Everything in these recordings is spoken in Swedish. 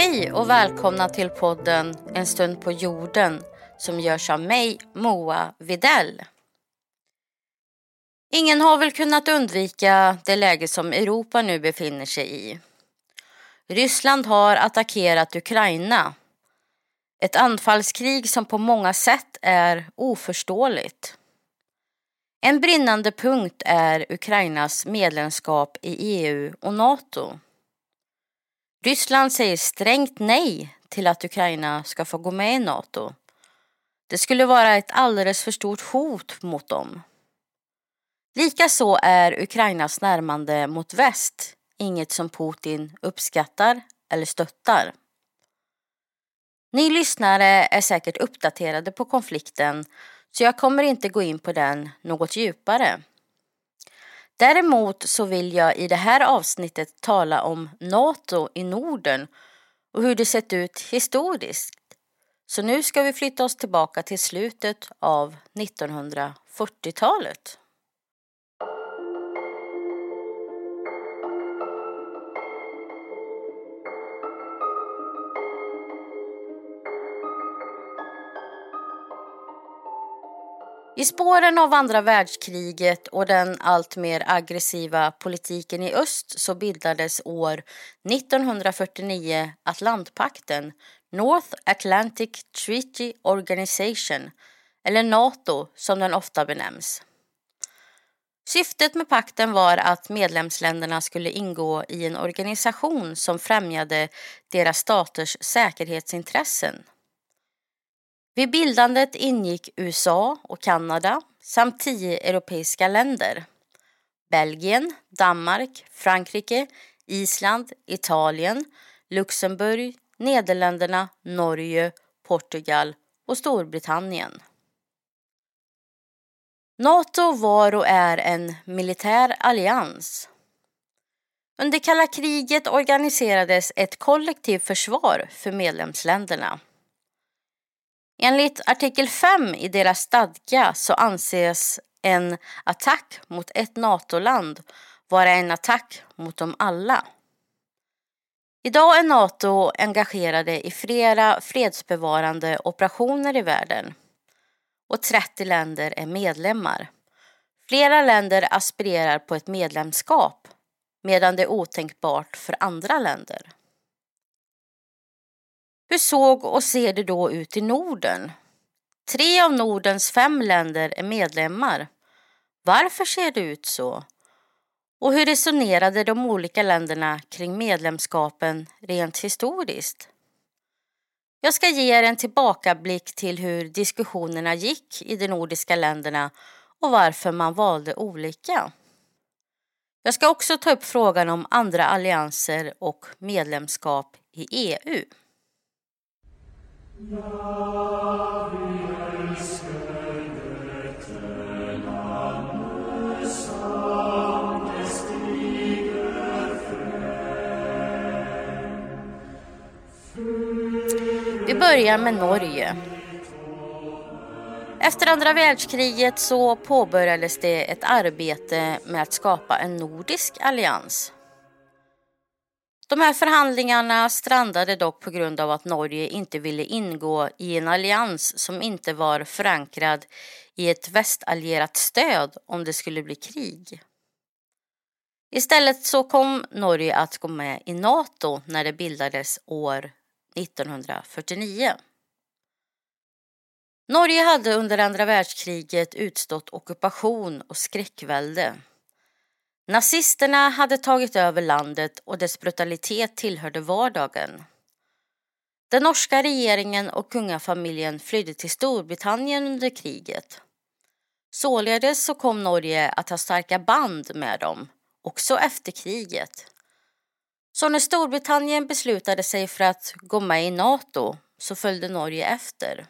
Hej och välkomna till podden En stund på jorden som görs av mig, Moa Videll. Ingen har väl kunnat undvika det läge som Europa nu befinner sig i. Ryssland har attackerat Ukraina. Ett anfallskrig som på många sätt är oförståeligt. En brinnande punkt är Ukrainas medlemskap i EU och Nato. Ryssland säger strängt nej till att Ukraina ska få gå med i Nato. Det skulle vara ett alldeles för stort hot mot dem. Likaså är Ukrainas närmande mot väst inget som Putin uppskattar eller stöttar. Ni lyssnare är säkert uppdaterade på konflikten så jag kommer inte gå in på den något djupare. Däremot så vill jag i det här avsnittet tala om Nato i Norden och hur det sett ut historiskt. Så nu ska vi flytta oss tillbaka till slutet av 1940-talet. I spåren av andra världskriget och den alltmer aggressiva politiken i öst så bildades år 1949 Atlantpakten, North Atlantic Treaty Organization, eller NATO som den ofta benämns. Syftet med pakten var att medlemsländerna skulle ingå i en organisation som främjade deras staters säkerhetsintressen. Vid bildandet ingick USA och Kanada samt tio europeiska länder. Belgien, Danmark, Frankrike, Island, Italien, Luxemburg, Nederländerna, Norge, Portugal och Storbritannien. Nato var och är en militär allians. Under kalla kriget organiserades ett kollektivt försvar för medlemsländerna. Enligt artikel 5 i deras stadga så anses en attack mot ett NATO-land vara en attack mot dem alla. Idag är NATO engagerade i flera fredsbevarande operationer i världen och 30 länder är medlemmar. Flera länder aspirerar på ett medlemskap medan det är otänkbart för andra länder. Hur såg och ser det då ut i Norden? Tre av Nordens fem länder är medlemmar. Varför ser det ut så? Och hur resonerade de olika länderna kring medlemskapen rent historiskt? Jag ska ge er en tillbakablick till hur diskussionerna gick i de nordiska länderna och varför man valde olika. Jag ska också ta upp frågan om andra allianser och medlemskap i EU. Vi börjar med Norge. Efter andra världskriget så påbörjades det ett arbete med att skapa en nordisk allians. De här förhandlingarna strandade dock på grund av att Norge inte ville ingå i en allians som inte var förankrad i ett västallierat stöd om det skulle bli krig. Istället så kom Norge att gå med i Nato när det bildades år 1949. Norge hade under andra världskriget utstått ockupation och skräckvälde. Nazisterna hade tagit över landet och dess brutalitet tillhörde vardagen. Den norska regeringen och kungafamiljen flydde till Storbritannien under kriget. Således så kom Norge att ha starka band med dem, också efter kriget. Så när Storbritannien beslutade sig för att gå med i Nato så följde Norge efter.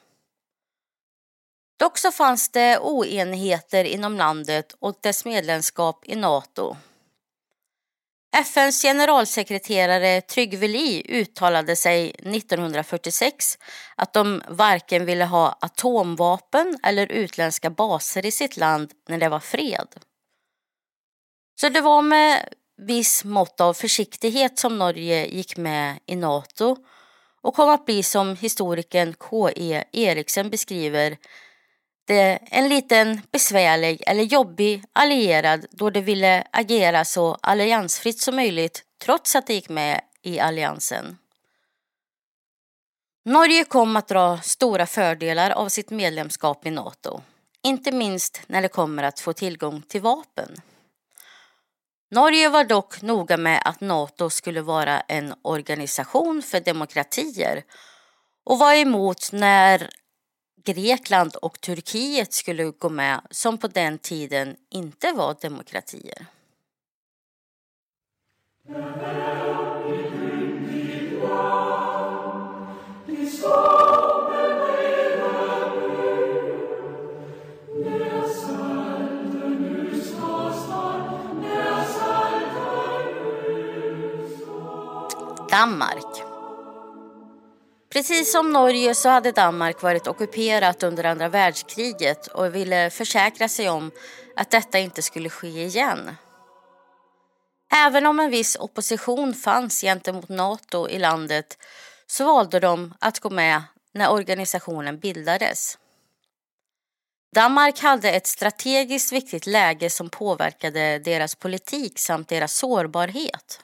Dock så fanns det oenigheter inom landet och dess medlemskap i Nato. FNs generalsekreterare Trygve Lie uttalade sig 1946 att de varken ville ha atomvapen eller utländska baser i sitt land när det var fred. Så det var med viss mått av försiktighet som Norge gick med i Nato och kom att bli som historikern K.E. Eriksen beskriver det en liten besvärlig eller jobbig allierad då de ville agera så alliansfritt som möjligt trots att de gick med i alliansen. Norge kom att dra stora fördelar av sitt medlemskap i Nato. Inte minst när det kommer att få tillgång till vapen. Norge var dock noga med att Nato skulle vara en organisation för demokratier och var emot när Grekland och Turkiet skulle gå med som på den tiden inte var demokratier. Danmark. Precis som Norge så hade Danmark varit ockuperat under andra världskriget och ville försäkra sig om att detta inte skulle ske igen. Även om en viss opposition fanns gentemot Nato i landet så valde de att gå med när organisationen bildades. Danmark hade ett strategiskt viktigt läge som påverkade deras politik samt deras sårbarhet.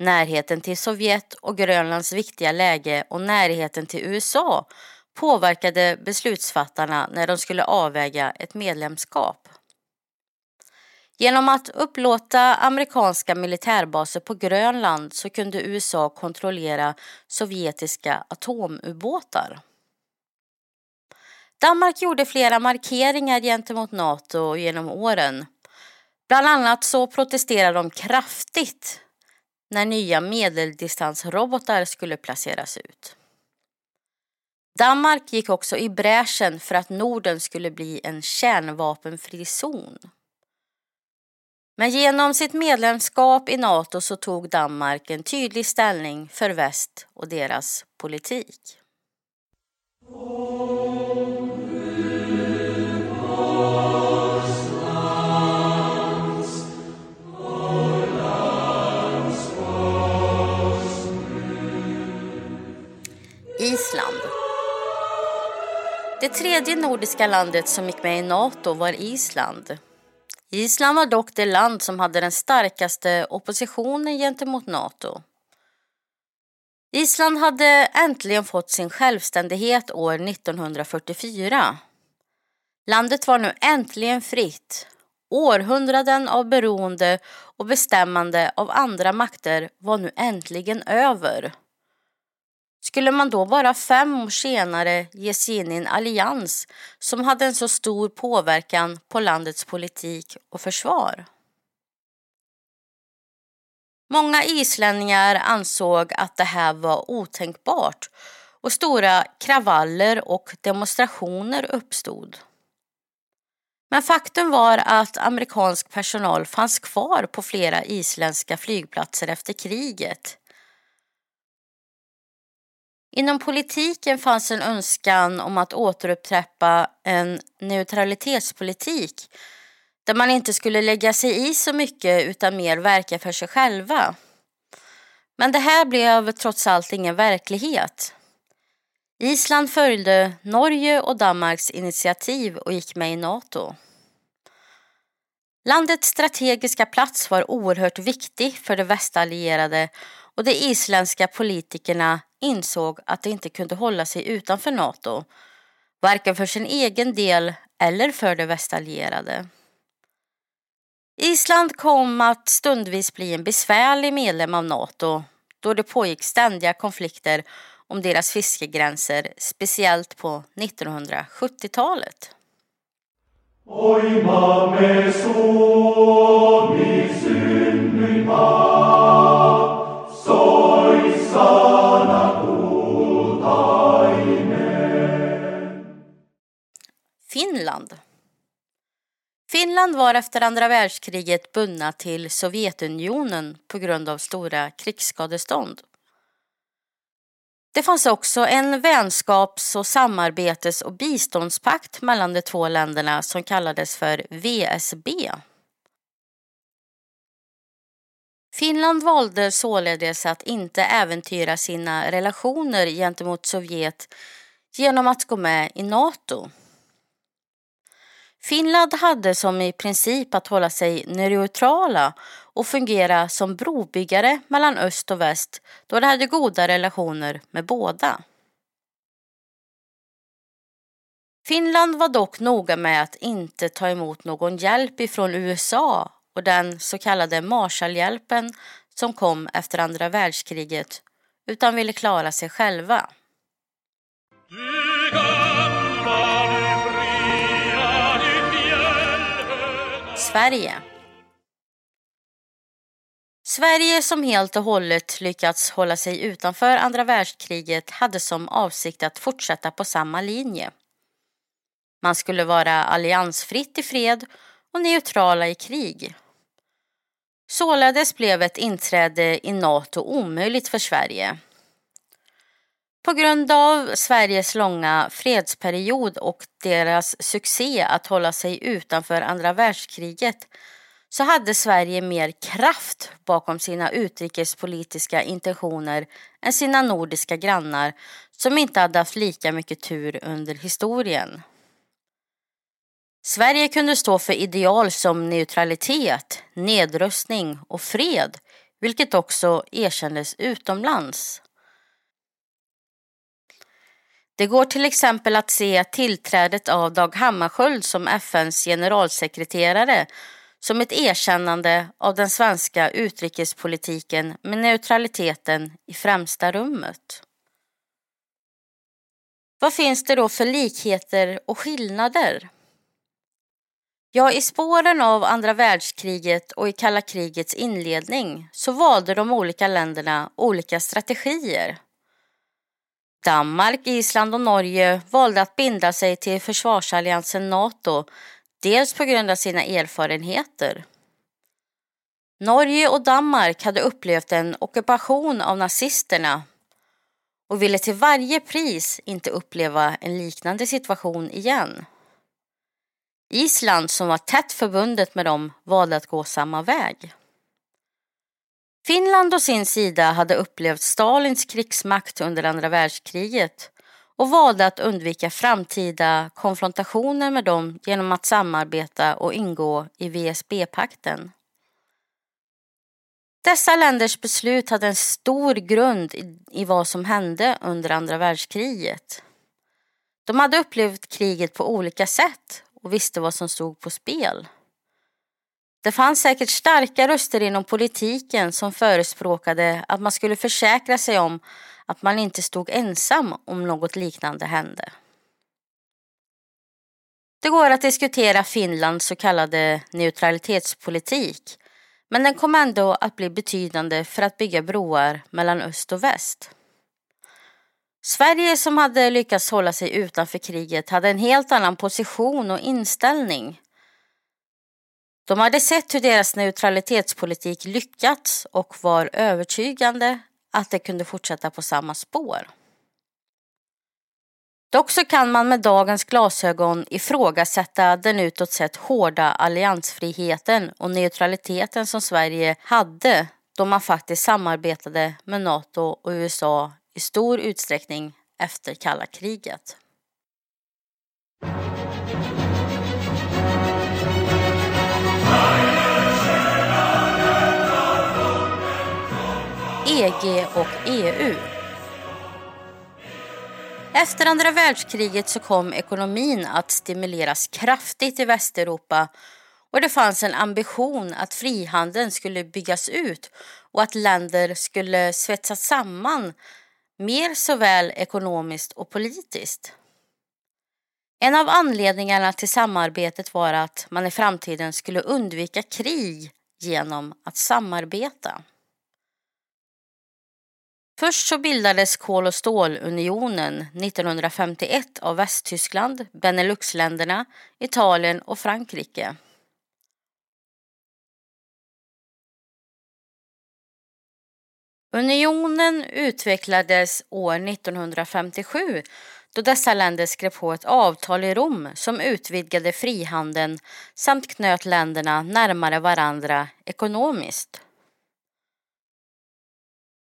Närheten till Sovjet och Grönlands viktiga läge och närheten till USA påverkade beslutsfattarna när de skulle avväga ett medlemskap. Genom att upplåta amerikanska militärbaser på Grönland så kunde USA kontrollera sovjetiska atomubåtar. Danmark gjorde flera markeringar gentemot Nato genom åren. Bland annat så protesterade de kraftigt när nya medeldistansrobotar skulle placeras ut. Danmark gick också i bräschen för att Norden skulle bli en kärnvapenfri zon. Men genom sitt medlemskap i Nato så tog Danmark en tydlig ställning för väst och deras politik. Island. Det tredje nordiska landet som gick med i Nato var Island. Island var dock det land som hade den starkaste oppositionen gentemot Nato. Island hade äntligen fått sin självständighet år 1944. Landet var nu äntligen fritt. Århundraden av beroende och bestämmande av andra makter var nu äntligen över. Skulle man då bara fem år senare ge sig in i en allians som hade en så stor påverkan på landets politik och försvar? Många islänningar ansåg att det här var otänkbart och stora kravaller och demonstrationer uppstod. Men faktum var att amerikansk personal fanns kvar på flera isländska flygplatser efter kriget Inom politiken fanns en önskan om att återupptrappa en neutralitetspolitik där man inte skulle lägga sig i så mycket utan mer verka för sig själva. Men det här blev trots allt ingen verklighet. Island följde Norge och Danmarks initiativ och gick med i Nato. Landets strategiska plats var oerhört viktig för de västallierade och de isländska politikerna insåg att de inte kunde hålla sig utanför Nato, varken för sin egen del eller för de västallierade. Island kom att stundvis bli en besvärlig medlem av Nato då det pågick ständiga konflikter om deras fiskegränser, speciellt på 1970-talet. Oima Finland. Finland var efter andra världskriget bundna till Sovjetunionen på grund av stora krigsskadestånd. Det fanns också en vänskaps och samarbetes och biståndspakt mellan de två länderna som kallades för VSB. Finland valde således att inte äventyra sina relationer gentemot Sovjet genom att gå med i Nato. Finland hade som i princip att hålla sig neutrala och fungera som brobyggare mellan öst och väst då det hade goda relationer med båda. Finland var dock noga med att inte ta emot någon hjälp ifrån USA och den så kallade Marshallhjälpen som kom efter andra världskriget utan ville klara sig själva. Sverige Sverige som helt och hållet lyckats hålla sig utanför andra världskriget hade som avsikt att fortsätta på samma linje. Man skulle vara alliansfritt i fred och neutrala i krig. Således blev ett inträde i Nato omöjligt för Sverige. På grund av Sveriges långa fredsperiod och deras succé att hålla sig utanför andra världskriget så hade Sverige mer kraft bakom sina utrikespolitiska intentioner än sina nordiska grannar som inte hade haft lika mycket tur under historien. Sverige kunde stå för ideal som neutralitet, nedrustning och fred, vilket också erkändes utomlands. Det går till exempel att se tillträdet av Dag Hammarskjöld som FNs generalsekreterare som ett erkännande av den svenska utrikespolitiken med neutraliteten i främsta rummet. Vad finns det då för likheter och skillnader? Ja, i spåren av andra världskriget och i kalla krigets inledning så valde de olika länderna olika strategier. Danmark, Island och Norge valde att binda sig till försvarsalliansen Nato, dels på grund av sina erfarenheter. Norge och Danmark hade upplevt en ockupation av nazisterna och ville till varje pris inte uppleva en liknande situation igen. Island, som var tätt förbundet med dem, valde att gå samma väg. Finland å sin sida hade upplevt Stalins krigsmakt under andra världskriget och valde att undvika framtida konfrontationer med dem genom att samarbeta och ingå i VSB-pakten. Dessa länders beslut hade en stor grund i vad som hände under andra världskriget. De hade upplevt kriget på olika sätt och visste vad som stod på spel. Det fanns säkert starka röster inom politiken som förespråkade att man skulle försäkra sig om att man inte stod ensam om något liknande hände. Det går att diskutera Finlands så kallade neutralitetspolitik men den kom ändå att bli betydande för att bygga broar mellan öst och väst. Sverige som hade lyckats hålla sig utanför kriget hade en helt annan position och inställning. De hade sett hur deras neutralitetspolitik lyckats och var övertygande att det kunde fortsätta på samma spår. Dock så kan man med dagens glasögon ifrågasätta den utåt sett hårda alliansfriheten och neutraliteten som Sverige hade då man faktiskt samarbetade med Nato och USA i stor utsträckning efter kalla kriget. EG och EU. Efter andra världskriget så kom ekonomin att stimuleras kraftigt i Västeuropa och det fanns en ambition att frihandeln skulle byggas ut och att länder skulle svetsas samman mer såväl ekonomiskt och politiskt. En av anledningarna till samarbetet var att man i framtiden skulle undvika krig genom att samarbeta. Först så bildades kol och stålunionen 1951 av Västtyskland, Beneluxländerna, Italien och Frankrike. Unionen utvecklades år 1957 då dessa länder skrev på ett avtal i Rom som utvidgade frihandeln samt knöt länderna närmare varandra ekonomiskt.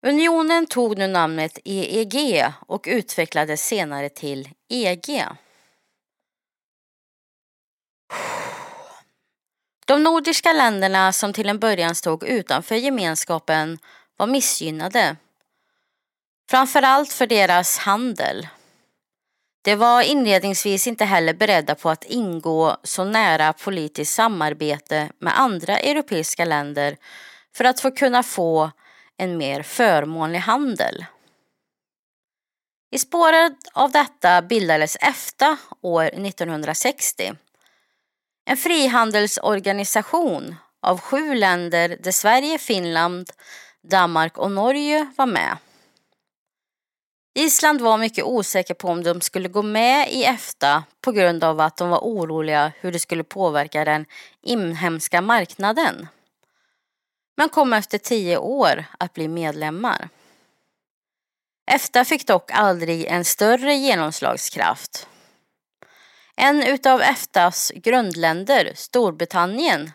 Unionen tog nu namnet EEG och utvecklades senare till EG. De nordiska länderna som till en början stod utanför gemenskapen var missgynnade. Framförallt för deras handel. De var inledningsvis inte heller beredda på att ingå så nära politiskt samarbete med andra europeiska länder för att få kunna få en mer förmånlig handel. I spåret av detta bildades EFTA år 1960. En frihandelsorganisation av sju länder där Sverige, Finland, Danmark och Norge var med. Island var mycket osäker på om de skulle gå med i EFTA på grund av att de var oroliga hur det skulle påverka den inhemska marknaden. Men kom efter tio år att bli medlemmar. EFTA fick dock aldrig en större genomslagskraft. En utav EFTAs grundländer, Storbritannien,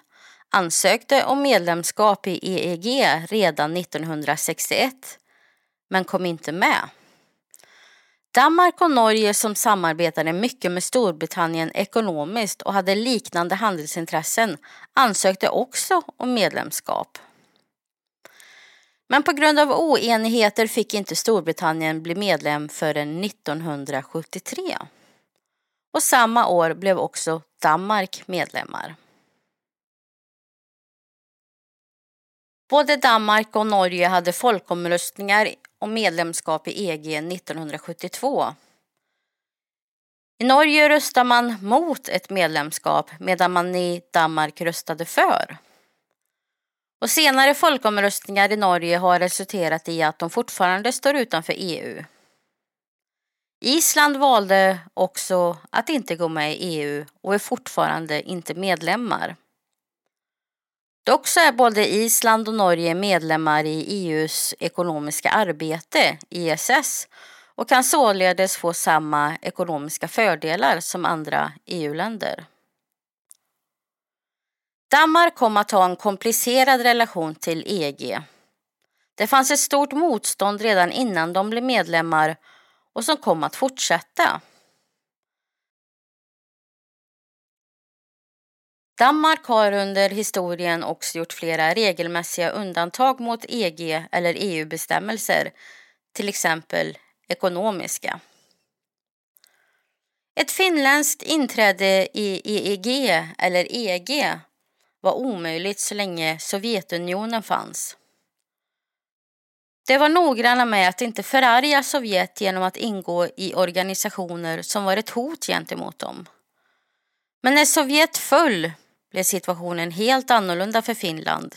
ansökte om medlemskap i EEG redan 1961 men kom inte med. Danmark och Norge som samarbetade mycket med Storbritannien ekonomiskt och hade liknande handelsintressen ansökte också om medlemskap. Men på grund av oenigheter fick inte Storbritannien bli medlem förrän 1973. Och samma år blev också Danmark medlemmar. Både Danmark och Norge hade folkomröstningar om medlemskap i EG 1972. I Norge röstade man mot ett medlemskap medan man i Danmark röstade för. Och senare folkomröstningar i Norge har resulterat i att de fortfarande står utanför EU. Island valde också att inte gå med i EU och är fortfarande inte medlemmar. Dock så är både Island och Norge medlemmar i EUs ekonomiska arbete, ESS, och kan således få samma ekonomiska fördelar som andra EU-länder. Danmark kom att ha en komplicerad relation till EG. Det fanns ett stort motstånd redan innan de blev medlemmar och som kom att fortsätta. Danmark har under historien också gjort flera regelmässiga undantag mot EG eller EU-bestämmelser, till exempel ekonomiska. Ett finländskt inträde i EEG eller EG var omöjligt så länge Sovjetunionen fanns. De var noggranna med att inte förarga Sovjet genom att ingå i organisationer som var ett hot gentemot dem. Men när Sovjet föll blev situationen helt annorlunda för Finland.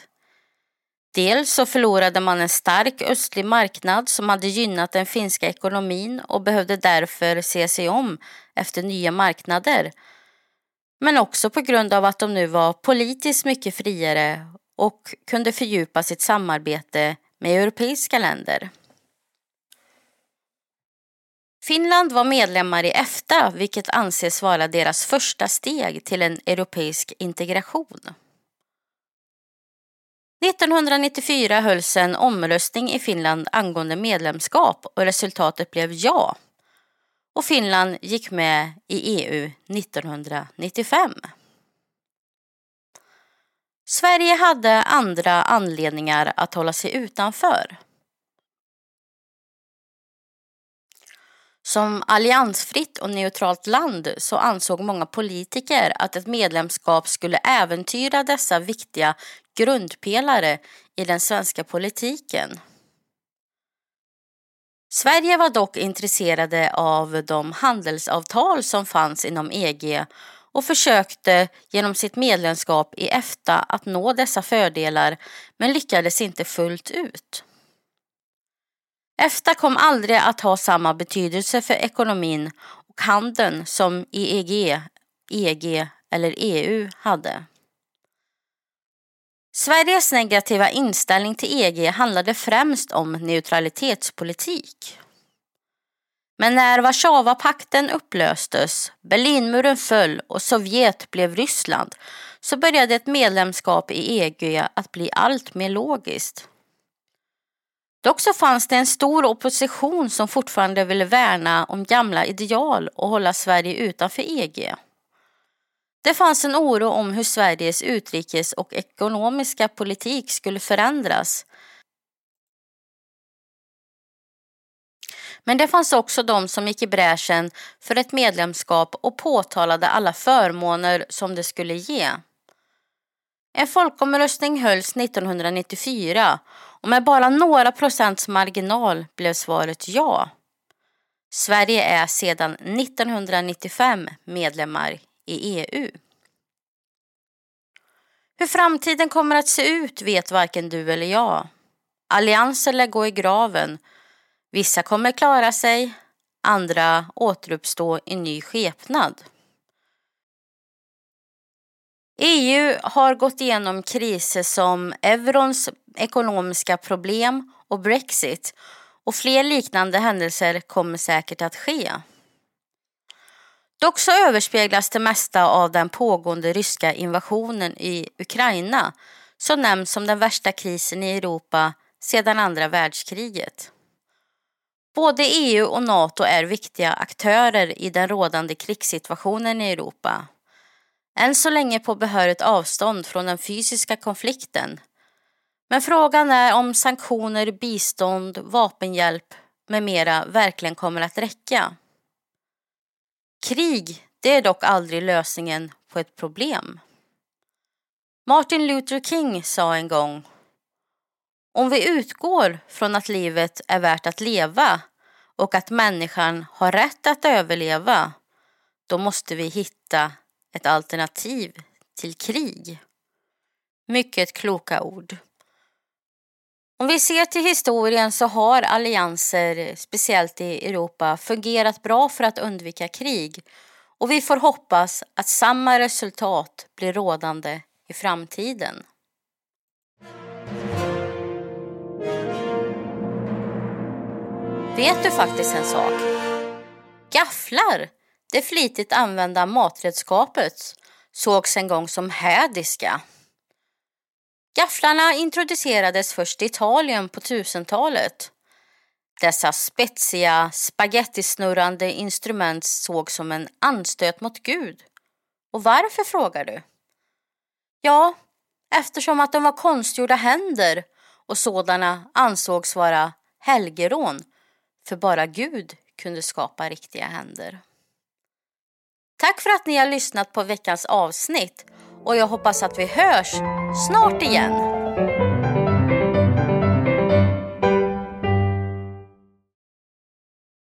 Dels så förlorade man en stark östlig marknad som hade gynnat den finska ekonomin och behövde därför se sig om efter nya marknader. Men också på grund av att de nu var politiskt mycket friare och kunde fördjupa sitt samarbete med europeiska länder. Finland var medlemmar i EFTA vilket anses vara deras första steg till en europeisk integration. 1994 hölls en omröstning i Finland angående medlemskap och resultatet blev ja. Och Finland gick med i EU 1995. Sverige hade andra anledningar att hålla sig utanför. Som alliansfritt och neutralt land så ansåg många politiker att ett medlemskap skulle äventyra dessa viktiga grundpelare i den svenska politiken. Sverige var dock intresserade av de handelsavtal som fanns inom EG och försökte genom sitt medlemskap i EFTA att nå dessa fördelar men lyckades inte fullt ut. EFTA kom aldrig att ha samma betydelse för ekonomin och handeln som IEG, EG eller EU hade. Sveriges negativa inställning till EG handlade främst om neutralitetspolitik. Men när Warszawapakten upplöstes, Berlinmuren föll och Sovjet blev Ryssland så började ett medlemskap i EG att bli allt mer logiskt. Dock så fanns det en stor opposition som fortfarande ville värna om gamla ideal och hålla Sverige utanför EG. Det fanns en oro om hur Sveriges utrikes och ekonomiska politik skulle förändras. Men det fanns också de som gick i bräschen för ett medlemskap och påtalade alla förmåner som det skulle ge. En folkomröstning hölls 1994 och med bara några procents marginal blev svaret ja. Sverige är sedan 1995 medlemmar i EU. Hur framtiden kommer att se ut vet varken du eller jag. Allianser lär gå i graven. Vissa kommer klara sig, andra återuppstå i ny skepnad. EU har gått igenom kriser som eurons ekonomiska problem och Brexit och fler liknande händelser kommer säkert att ske. Dock så överspeglas det mesta av den pågående ryska invasionen i Ukraina som nämns som den värsta krisen i Europa sedan andra världskriget. Både EU och NATO är viktiga aktörer i den rådande krigssituationen i Europa. Än så länge på behörigt avstånd från den fysiska konflikten. Men frågan är om sanktioner, bistånd, vapenhjälp med mera verkligen kommer att räcka. Krig, det är dock aldrig lösningen på ett problem. Martin Luther King sa en gång Om vi utgår från att livet är värt att leva och att människan har rätt att överleva, då måste vi hitta ett alternativ till krig. Mycket kloka ord. Om vi ser till historien så har allianser, speciellt i Europa, fungerat bra för att undvika krig och vi får hoppas att samma resultat blir rådande i framtiden. Vet du faktiskt en sak? Gafflar, det flitigt använda matredskapet, sågs en gång som hädiska. Gafflarna introducerades först i Italien på 1000-talet. Dessa spetsiga, spagettisnurrande instrument sågs som en anstöt mot Gud. Och varför frågar du? Ja, eftersom att de var konstgjorda händer och sådana ansågs vara helgerån, för bara Gud kunde skapa riktiga händer. Tack för att ni har lyssnat på veckans avsnitt och jag hoppas att vi hörs snart igen.